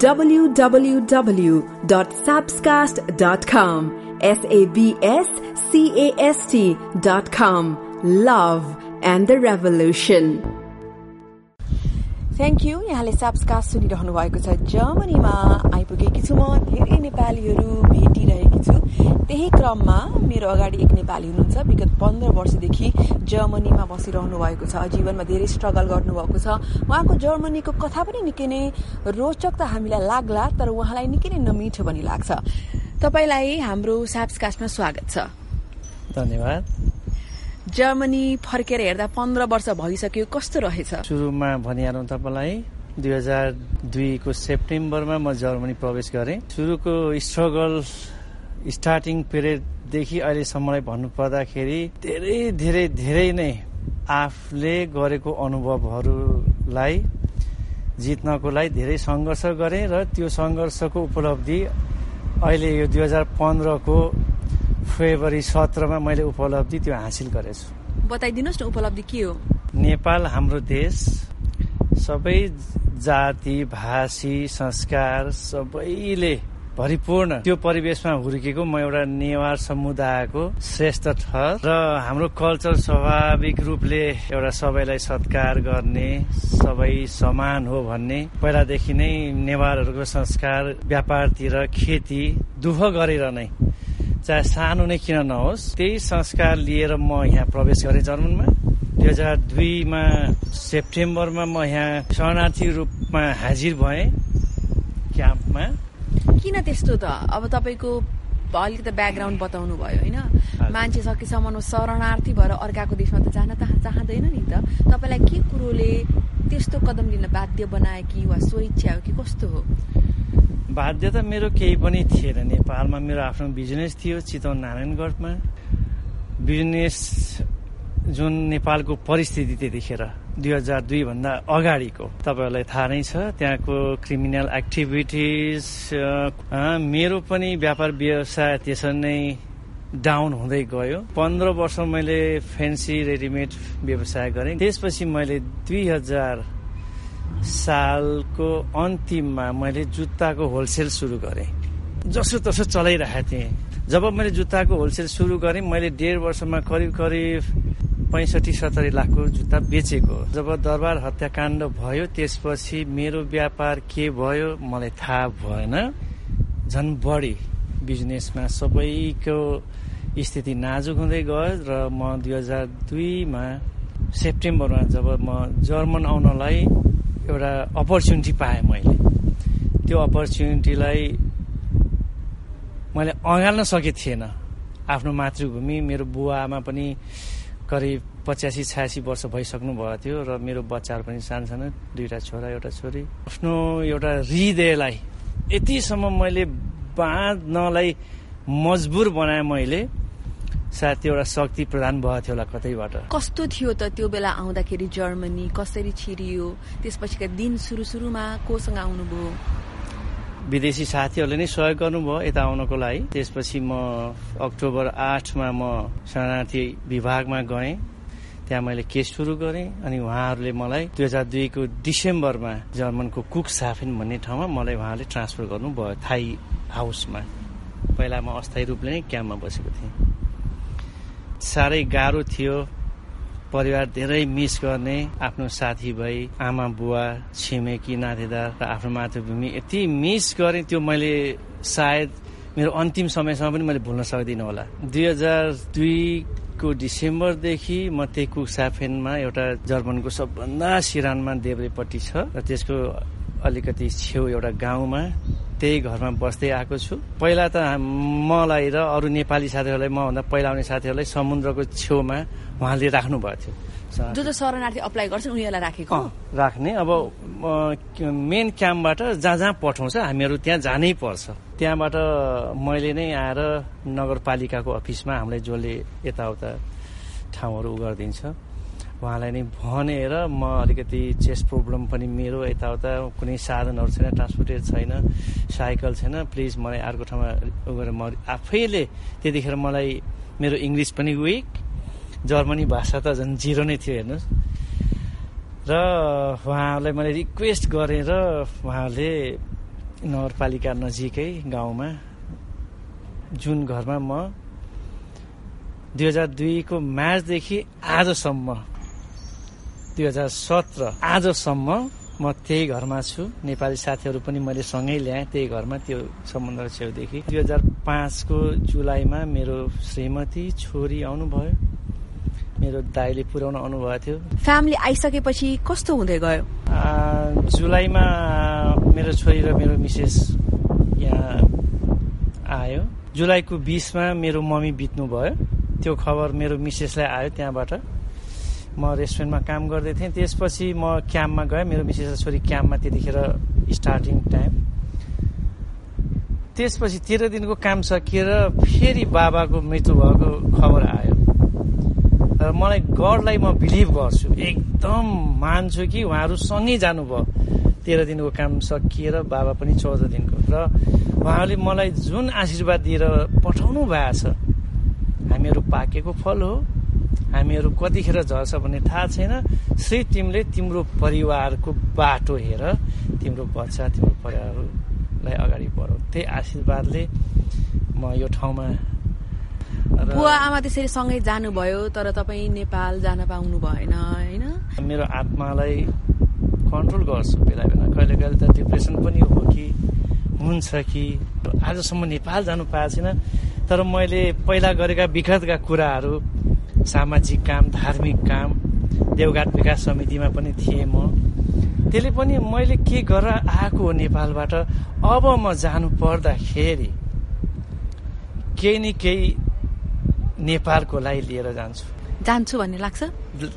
www.sabscast.com. S A B S C A S T.com. Love and the Revolution. Thank you यहाँले साप्सकास्ट सुनिरहनु भएको छ जर्मनीमा आइपुगेकी छु म धेरै नेपालीहरू भेटिरहेकी छु त्यही क्रममा मेरो अगाडि एक नेपाली हुनुहुन्छ विगत पन्ध्र वर्षदेखि जर्मनीमा बसिरहनु भएको छ। जीवनमा धेरै स्ट्रगल गर्नुभएको छ। उहाँको जर्मनीको कथा पनि निकै नै रोचक त हामीलाई लाग्ला तर उहाँलाई निकै नै नमिठो पनि लाग्छ। तपाईँलाई हाम्रो साप्सकास्टमा स्वागत छ। धन्यवाद। जर्मनी फर्केर हेर्दा पन्ध्र वर्ष भइसक्यो कस्तो रहेछ? सुरुमा भनिहालौँ तपाईँलाई दुई हजार दुईको सेप्टेम्बरमा म जर्मनी प्रवेश गरेँ। सुरुको स्ट्रगल स्टार्टिङ पिरियडदेखि अहिलेसम्मलाई भन्नुपर्दाखेरि धेरै धेरै धेरै नै आफूले गरेको अनुभवहरूलाई जित्नको लागि धेरै सङ्घर्ष गरेँ र त्यो सङ्घर्षको उपलब्धि अहिले यो दुई हजार पन्ध्रको फेब्रुअरी सत्रमा मैले उपलब्धि त्यो हासिल गरेछु। बताइदिनुहोस् न उपलब्धि के हो? नेपाल हाम्रो देश सबै जाति भाषी संस्कार सबैले भरिपूर्ण त्यो परिवेशमा हुर्केको म एउटा नेवार समुदायको श्रेष्ठ ठहर र हाम्रो कल्चर स्वाभाविक रूपले एउटा सबैलाई सत्कार गर्ने सबै समान हो भन्ने पहिलादेखि नै नेवारहरूको संस्कार व्यापारतिर खेती दुःख गरेर नै चाहे सानो नै किन नहोस् त्यही संस्कार लिएर म यहाँ प्रवेश गरेँ जर्मनमा। दुई हजार दुईमा सेप्टेम्बरमा म यहाँ शरणार्थी रूपमा हाजिर भएँ क्याम्पमा। किन त्यस्तो त? अब तपाईँको अलिकति ब्याकग्राउन्ड बताउनु भयो होइन मान्छे सकेसम्म शरणार्थी भएर अर्काको देशमा त जान त चाहँदैन नि त। तपाईँलाई के कुरोले त्यस्तो कदम लिन बाध्य बनायो कि वा स्वेच्छा हो कि कस्तो हो? बाध्यता मेरो केही पनि थिएन। नेपालमा मेरो आफ्नो बिजनेस थियो चितवन नारायणगढमा। बिजनेस जुन नेपालको परिस्थिति त्यतिखेर दुई हजार दुईभन्दा अगाडिको तपाईँहरूलाई थाहा नै छ त्यहाँको क्रिमिनल एक्टिभिटिज मेरो पनि व्यापार व्यवसाय त्यसरी नै डाउन हुँदै गयो। पन्ध्र वर्ष मैले फेन्सी रेडिमेड व्यवसाय गरेँ। त्यसपछि मैले दुई हजार सालको अन्तिममा मैले जुत्ताको होलसेल सुरु गरेँ। जसो तसो चलाइरहेको थिएँ। जब मैले जुत्ताको होलसेल सुरु गरेँ मैले डेढ वर्षमा करिब करिब पैँसठी सत्तरी लाखको जुत्ता बेचेको जब दरबार हत्याकाण्ड भयो त्यसपछि मेरो व्यापार के भयो मलाई थाहा भएन। झन् बढी बिजनेसमा सबैको स्थिति नाजुक हुँदै गयो र म दुई हजार दुईमा सेप्टेम्बरमा जब म जर्मन आउनलाई एउटा अपर्च्युनिटी पाएँ मैले। त्यो अपर्च्युनिटीलाई मैले अँगाल्न सकेको थिएन। आफ्नो मातृभूमि मेरो बुवा आमा पनि करिब पचासी छयासी वर्ष भइसक्नु भएको थियो र मेरो बच्चाहरू पनि सानो सानो दुईवटा छोरा एउटा छोरी। आफ्नो एउटा हृदयलाई यतिसम्म मैले बाँध्नलाई मजबुर बनाएँ मैले सायद त्यो एउटा शक्ति प्रदान भएको थियो होला कतैबाट। कस्तो थियो त त्यो बेला आउँदाखेरि जर्मनी कसरी छिरियो त्यसपछिका दिन सुरु सुरुमा कोसँग आउनुभयो? विदेशी साथीहरूले नै सहयोग गर्नुभयो यता आउनको लागि। त्यसपछि म अक्टोबर आठमा म शरणार्थी विभागमा गएँ। त्यहाँ मैले केस सुरु गरेँ अनि उहाँहरूले मलाई दुई हजार दुईको डिसेम्बरमा जर्मनको कुक साफिन भन्ने ठाउँमा मलाई उहाँले ट्रान्सफर गर्नुभयो थाई हाउसमा। पहिला म अस्थायी रूपले नै क्याम्पमा बसेको थिएँ। साह्रै गाह्रो थियो। परिवार धेरै मिस गर्ने आफ्नो साथीभाइ आमा बुवा छिमेकी नातेदार र आफ्नो मातृभूमि यति मिस गरेँ त्यो मैले सायद मेरो अन्तिम समयसम्म पनि मैले भुल्न सक्दिनँ होला। दुई हजार दुईको डिसेम्बरदेखि म त्यही कुक साफेनमा एउटा जर्मनको सबभन्दा सिरानमा देब्रेपट्टि छ र त्यसको अलिकति छेउ एउटा गाउँमा त्यही घरमा बस्दै आएको छु। पहिला त मलाई र अरू नेपाली साथीहरूलाई मभन्दा पहिला आउने साथीहरूलाई समुद्रको छेउमा उहाँले राख्नु भएको थियो। जो जो शरणार्थी अप्लाई गर्छन् उनीहरूलाई राखेको? राख्ने। अब मेन क्याम्पबाट जहाँ जहाँ पठाउँछ हामीहरू त्यहाँ जानै पर्छ। त्यहाँबाट मैले नै आएर नगरपालिकाको अफिसमा हामीलाई जसले यताउता ठाउँहरू गरिदिन्छ उहाँलाई नै भनेर म अलिकति चेस्ट प्रब्लम पनि मेरो यताउता कुनै साधनहरू छैन ट्रान्सपोर्टेड छैन साइकल छैन। प्लिज मलाई अर्को ठाउँमा उ गरेर म आफैले त्यतिखेर मलाई मेरो इङ्ग्लिस पनि विक जर्मनी भाषा त झन् जिरो नै थियो हेर्नुहोस्। र उहाँहरूलाई मैले रिक्वेस्ट गरेर उहाँहरूले नगरपालिका नजिकै गाउँमा जुन घरमा म दुई हजार दुईको मार्चदेखि आजसम्म दुई हजार सत्र आजसम्म म त्यही घरमा छु। नेपाली साथीहरू पनि मैले सँगै ल्याएँ त्यही घरमा त्यो समुद्र छेउदेखि। दुई हजार पाँचको जुलाईमा मेरो श्रीमती छोरी आउनुभयो। मेरो दाइले पुर्याउन आउनुभएको थियो। फ्यामिली आइसकेपछि कस्तो हुँदै गयो? जुलाईमा मेरो छोरी र मेरो मिसेस यहाँ आयो। जुलाईको बिसमा मेरो मम्मी बित्नु भयो त्यो खबर मेरो मिसेसलाई आयो त्यहाँबाट। म रेस्टुरेन्टमा काम गर्दै थिएँ। त्यसपछि म क्याम्पमा गएँ। मेरो मिसेस छोरी क्याम्पमा त्यतिखेर स्टार्टिङ टाइम त्यसपछि तेह्र दिनको काम सकिएर फेरि बाबाको मृत्यु भएको खबर आयो। र मलाई गडलाई म बिलिभ गर्छु। एकदम मान्छु कि उहाँहरू सँगै जानुभयो। तेह्र दिनको काम सकिएर बाबा पनि चौध दिनको। र उहाँहरूले मलाई जुन आशीर्वाद दिएर पठाउनु भएको छ हामीहरू पाकेको फल हो। हामीहरू कतिखेर झर्छ भन्ने थाहा छैन। श्री तिमीले तिम्रो परिवारको बाटो हेर तिम्रो बच्चा तिम्रो परिवारलाई अगाडि बढाउ। त्यही आशीर्वादले म यो ठाउँमा बुवा आमा त्यसरी सँगै जानुभयो तर तपाईँ नेपाल जान पाउनु भएन होइन? मेरो आत्मालाई कन्ट्रोल गर्छु बेला बेला। कहिले कहिले त डिप्रेसन पनि हो कि हुन्छ कि आजसम्म नेपाल जानु पाएको छैन। तर मैले पहिला गरेका विगतका कुराहरू सामाजिक काम धार्मिक काम देवघाट विकास समितिमा पनि थिएँ म। त्यसले पनि मैले के गरेर आएको हो नेपालबाट अब म जानु पर्दाखेरि केही न केही नेपालको लागि लिएर जान्छु। जान्छु भन्ने लाग्छ?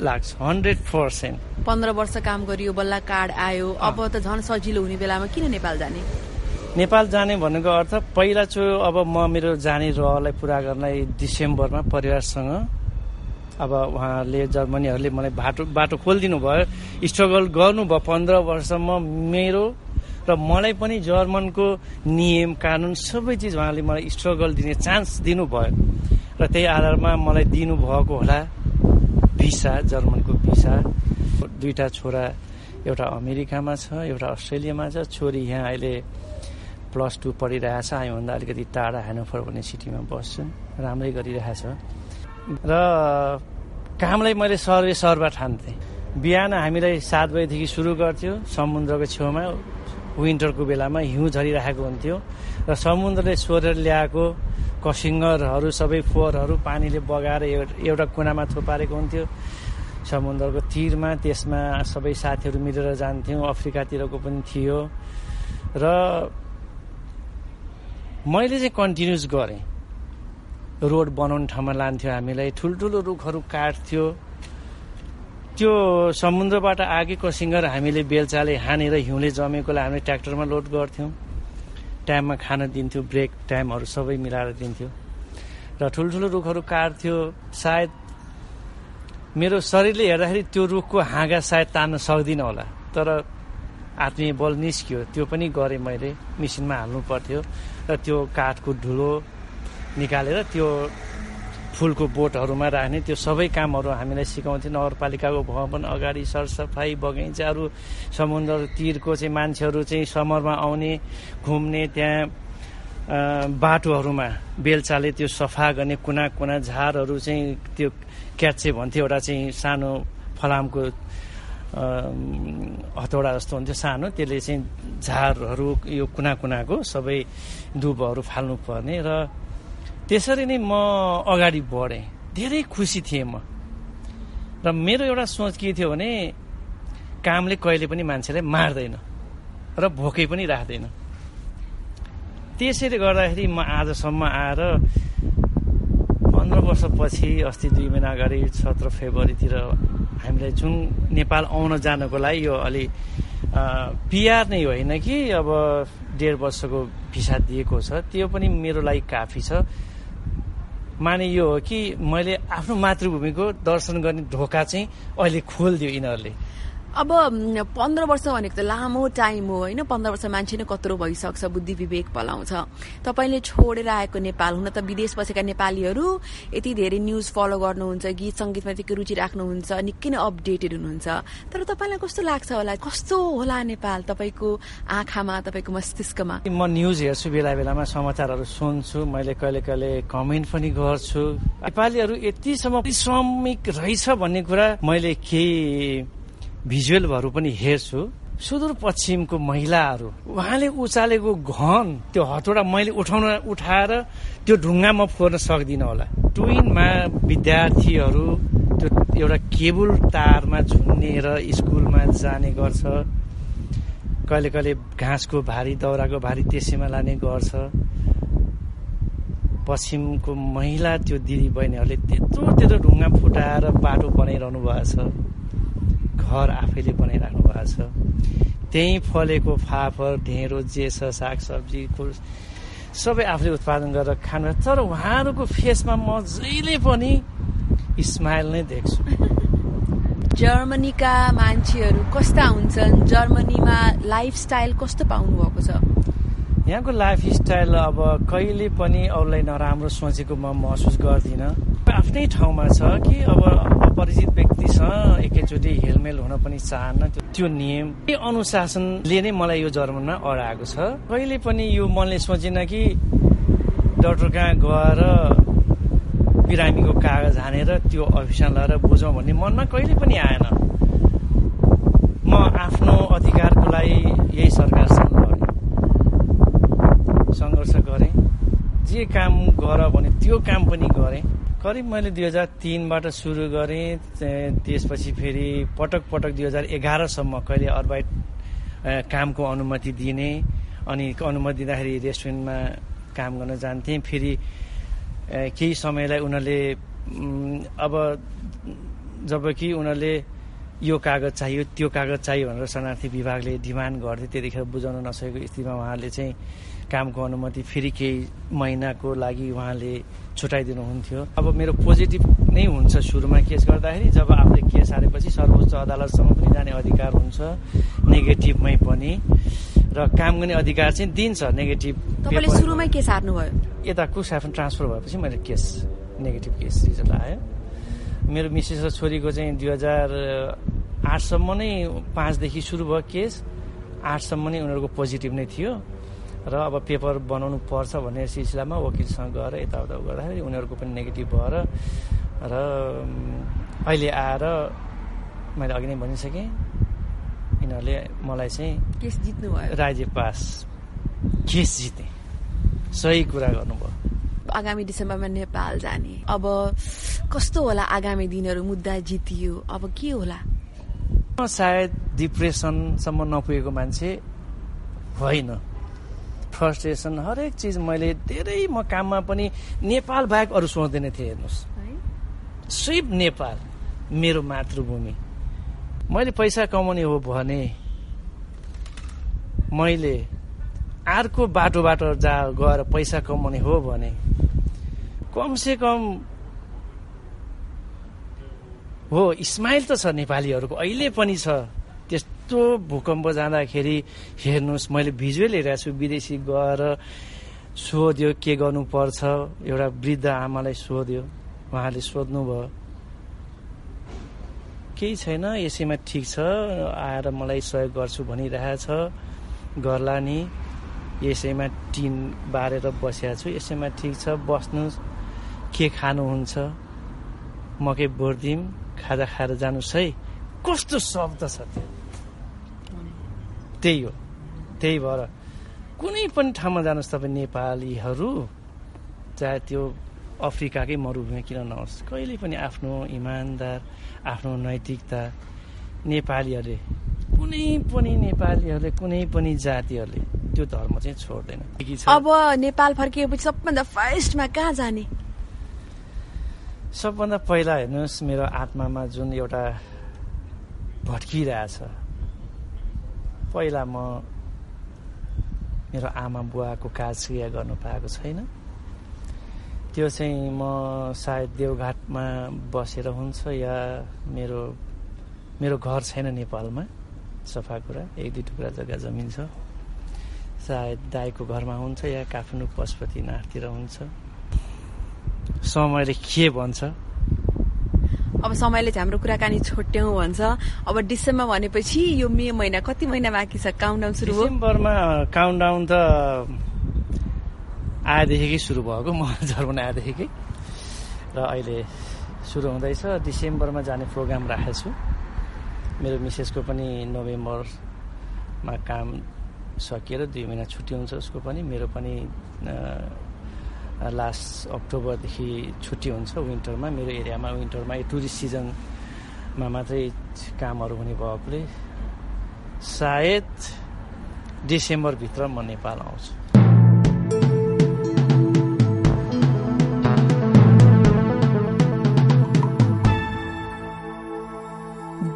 लाग्छ हन्ड्रेड पर्सेन्ट पन्ध्र वर्ष काम गरियो बल्ल कार्ड आयो अब त झन् सजिलो हुने बेलामा किन नेपाल जाने? नेपाल जाने भनेको अर्थ पहिला चाहिँ अब म मेरो जाने रहरलाई पुरा गर्नलाई डिसेम्बरमा परिवारसँग अब उहाँले जर्मनीहरूले मलाई बाटो बाटो खोलिदिनु भयो स्ट्रगल गर्नुभयो पन्ध्र वर्षसम्म मेरो र मलाई पनि जर्मनको नियम कानुन सबै चिज उहाँले मलाई स्ट्रगल दिने चान्स दिनुभयो। र त्यही आधारमा मलाई दिनुभएको होला भिसा जर्मनको भिसा। दुईवटा छोरा एउटा अमेरिकामा छ एउटा अस्ट्रेलियामा छ। छोरी यहाँ अहिले प्लस टू पढिरहेछ हामीभन्दा अलिकति टाढा हेनोफर भन्ने सिटीमा बस्छु। राम्रै गरिरहेछ। र कामलाई मैले सर्वे सर्वा ठान्थेँ बिहान हामीलाई सात बजीदेखि सुरु गर्थ्यो समुद्रको छेउमा विन्टरको बेलामा हिउँ झरिरहेको हुन्थ्यो र समुद्रले सोरेर ल्याएको कसिङ्गरहरू सबै फोहोरहरू पानीले बगाएर एउटा कुनामा थुपारेको हुन्थ्यो। समुद्रको तिरमा त्यसमा सबै साथीहरू मिलेर जान्थ्यौँ अफ्रिकातिरको पनि थियो। र मैले चाहिँ कन्टिन्युस गरेँ। रोड बनाउने ठाउँमा लान्थ्यो हामीलाई ठुल्ठुलो रुखहरू काट्थ्यो। त्यो समुद्रबाट आगेको सिङ्गर हामीले बेलचाले हानेर हिउँले जमेकोलाई हामीले ट्र्याक्टरमा लोड गर्थ्यौँ। टाइममा खान दिन्थ्यो ब्रेक टाइमहरू सबै मिलाएर दिन्थ्यो। र ठुल्ठुलो रुखहरू काट्थ्यो सायद मेरो शरीरले हेर्दाखेरि त्यो रुखको हाँगा सायद तान्न सक्दिनँ होला तर आत्मीय बल निस्कियो। त्यो पनि गरेँ मैले मिसिनमा हाल्नु पर्थ्यो। र त्यो काठको धुलो निकालेर त्यो फुलको बोटहरूमा राख्ने त्यो सबै कामहरू हामीलाई सिकाउँथ्यो नगरपालिकाको भवन अगाडि सरसफाइ बगैँचाहरू समुद्र तिरको चाहिँ मान्छेहरू चाहिँ समरमा आउने घुम्ने त्यहाँ बाटोहरूमा बेलचाले त्यो सफा गर्ने कुना कुना झारहरू चाहिँ त्यो क्याचे भन्थ्यो एउटा चाहिँ सानो फलामको हतौडा जस्तो हुन्थ्यो सानो। त्यसले चाहिँ झारहरू यो कुना कुनाको सबै दुबहरू फाल्नु पर्ने र त्यसरी नै म अगाडि बढेँ। धेरै खुसी थिएँ म। र मेरो एउटा सोच के थियो भने कामले कहिले पनि मान्छेलाई मार्दैन र भोकै पनि राख्दैन। त्यसैले गर्दाखेरि म आजसम्म आएर पन्ध्र वर्षपछि अस्ति दुई महिना अगाडि सत्र फेब्रुअरीतिर हामीलाई जुन नेपाल आउन जानको लागि यो अलि पिआर नै होइन कि अब डेढ वर्षको भिसा दिएको छ त्यो पनि मेरो लागि काफी छ। माने यो हो कि मैले आफ्नो मातृभूमिको दर्शन गर्ने ढोका चाहिँ अहिले खोलिदियो यिनीहरूले। अब पन्ध्र वर्ष भनेको त लामो टाइम हो होइन? पन्ध्र वर्ष मान्छे नै कत्रो भइसक्छ बुद्धि विवेक पलाउँछ। तपाईँले छोडेर आएको नेपाल हुन त विदेश बसेका नेपालीहरू यति धेरै न्युज फलो गर्नुहुन्छ गीत सङ्गीतमा यतिकै रुचि राख्नुहुन्छ निकै नै अपडेटेड हुनुहुन्छ। तर तपाईँलाई कस्तो लाग्छ होला? कस्तो होला नेपाल? तपाईँको आँखामा तपाईँको मस्तिष्कमा? म न्युज हेर्छु बेला बेलामा समाचारहरू सुन्छु। मैले कहिले कहिले कमेन्ट पनि गर्छु। नेपालीहरू यतिसम्म श्रमिक रहेछ भन्ने कुरा मैले केही भिजुअलहरू पनि हेर्छु। सुदूरपश्चिमको महिलाहरू उहाँले उचालेको घन त्यो हतौडा मैले उठाउन उठाएर त्यो ढुङ्गा म फोर्न सक्दिनँ होला। ट्विनमा विद्यार्थीहरू त्यो एउटा केबुल तारमा झुन्नेर स्कुलमा जाने गर्छ। कहिले कहिले घाँसको भारी दाउराको भारी त्यसैमा लाने गर्छ। पश्चिमको महिला त्यो दिदी बहिनीहरूले त्यत्रो त्यत्रो ढुङ्गा फुटाएर बाटो बनाइरहनु भएको छ। घर आफैले बनाइराख्नु भएको छ। त्यहीँ फलेको फापर ढेँडो जे छ सागसब्जी सबै आफूले उत्पादन गरेर खानु तर उहाँहरूको फेसमा म जहिले पनि स्माइल नै देख्छु। जर्मनीका मान्छेहरू कस्ता हुन्छन्? जर्मनीमा लाइफस्टाइल कस्तो पाउनु भएको छ? यहाँको लाइफ स्टाइल अब कहिले पनि अरूलाई नराम्रो सोचेको म महसुस गर्दिनँ। आफ्नै ठाउँमा छ कि अब अपरिचित व्यक्तिसँग एकैचोटि हेलमेल हुन पनि चाहन्न त्यो- नियम त्यो अनुशासनले नै मलाई यो जर्मनमा अडाएको छ। कहिले पनि यो मनले सोचिन कि डक्टर कहाँ गएर बिरामीको कागज हानेर त्यो अफिसमा लगेर बुझौँ भन्ने मनमा कहिले पनि आएन। म आफ्नो अधिकारको लागि यही सरकारसँग सङ्घर्ष गरेँ। जे काम गर भने त्यो काम पनि गरेँ। करिब मैले दुई हजार तिनबाट सुरु गरेँ त्यसपछि फेरि पटक पटक दुई हजार एघारसम्म कहिले अर्बाइट कामको अनुमति दिने अनि अनुमति दिँदाखेरि रेस्टुरेन्टमा काम गर्न जान्थेँ। फेरि केही समयलाई उनीहरूले अब जब कि उनीहरूले यो कागज चाहियो त्यो कागज चाहियो भनेर शरणार्थी विभागले डिमान्ड गर्थे त्यतिखेर बुझाउन नसकेको स्थितिमा उहाँले चाहिँ कामको अनुमति फेरि केही महिनाको लागि उहाँले छुट्याइदिनुहुन्थ्यो अब मेरो पोजिटिभ नै हुन्छ सुरुमा केस गर्दाखेरि जब आफूले केस हारेपछि सर्वोच्च अदालतसम्म पनि जाने अधिकार हुन्छ नेगेटिभमै पनि। र काम गर्ने अधिकार चाहिँ दिन्छ नेगेटिभ सुरुमै के सार्नुभयो यता कुसाफन ट्रान्सफर भएपछि मैले केस नेगेटिभ केस रिजल्ट आयो। मेरो मिसेस र छोरीको चाहिँ दुई हजार आठसम्म नै पाँचदेखि सुरु भयो केस। आठसम्म नै उनीहरूको पोजिटिभ नै थियो। र अब पेपर बनाउनु पर्छ भन्ने सिलसिलामा वकिलसँग गएर यताउता गर्दाखेरि उनीहरूको पनि नेगेटिभ भएर र अहिले आएर मैले अघि नै भनिसकेँ यिनीहरूले मलाई चाहिँ केस जित्नुभयो। राज्य पास केस जिते सही कुरा गर्नुभयो। आगामी डिसेम्बरमा नेपाल जाने। अब कस्तो होला आगामी दिनहरू मुद्दा जितियो? अब के होला? सायद डिप्रेसनसम्म नपुगेको मान्छे होइन। फ्रस्ट्रेसन हरेक चिज मैले धेरै म काममा पनि नेपाल बाहेक अरू सोच्दैन थिएँ हेर्नुहोस्। सिर्फ नेपाल मेरो मातृभूमि। मैले पैसा कमाउने हो भने मैले अर्को बाटोबाट जा गएर पैसा कमाउने हो भने कमसे कम हो स्माइल त छ नेपालीहरूको अहिले पनि छ। त्यस्तो भूकम्प जाँदाखेरि हेर्नुहोस् मैले भिजुअल हेरेको छु विदेशी गएर सोध्यो के गर्नुपर्छ? एउटा वृद्ध आमालाई सोध्यो। उहाँले सोध्नुभयो केही छैन यसैमा ठिक छ आएर मलाई सहयोग गर्छु भनिरहेछ गर्ला नि यसैमा टिन बारेर बसेको छु यसैमा ठिक छ बस्नुहोस् के खानुहुन्छ? मकै बोर्दिम खाजा खाएर जानुहोस् है। कस्तो शब्द छ त्यो। त्यही हो। त्यही भएर कुनै पनि ठाउँमा जानुहोस् तपाईँ नेपालीहरू चाहे त्यो अफ्रिकाकै मरुभूमि किन नहोस्। कहिले पनि आफ्नो इमान्दार आफ्नो नैतिकता नेपालीहरूले कुनै पनि नेपालीहरूले कुनै पनि जातिहरूले त्यो धर्म चाहिँ छोड्दैन। अब नेपाल फर्किएपछि सबभन्दा फर्स्टमा कहाँ जाने? सबभन्दा पहिला हेर्नुहोस् मेरो आत्मामा जुन एउटा भट्किरहेछ पहिला म मेरो आमा बुवाको काज क्रिया गर्नु पाएको छैन। त्यो चाहिँ म सायद देवघाटमा बसेर हुन्छ या मेरो मेरो घर छैन नेपालमा। सफा कुरा एक दुई टुक्रा जग्गा जमिन छ। सायद दाईको घरमा हुन्छ या काठमाडौँ पशुपतिनाथतिर हुन्छ। समयले के भन्छ? अब समयले चाहिँ हाम्रो कुराकानी छोट्यौँ भन्छ। अब डिसेम्बर भनेपछि यो मे महिना कति महिना बाँकी छ? काउन्टाउन सुरु डिसेम्बरमा काउन्टाउन त आएदेखिकै सुरु भएको। म जर्मन आएदेखिकै। र अहिले सुरु हुँदैछ। डिसेम्बरमा जाने प्रोग्राम राखेको छु। मेरो मिसेसको पनि नोभेम्बरमा काम सकिएर दुई महिना छुट्टी हुन्छ उसको पनि। मेरो पनि लास्ट अक्टोबरदेखि छुट्टी हुन्छ विन्टरमा मेरो एरियामा विन्टरमा टुरिस्ट सिजनमा मात्रै कामहरू हुने भएकोले सायद डिसेम्बरभित्र म नेपाल आउँछु।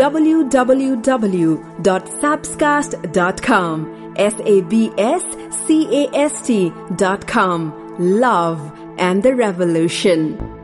www.fabscast.com F A B S C A S T Love and the Revolution.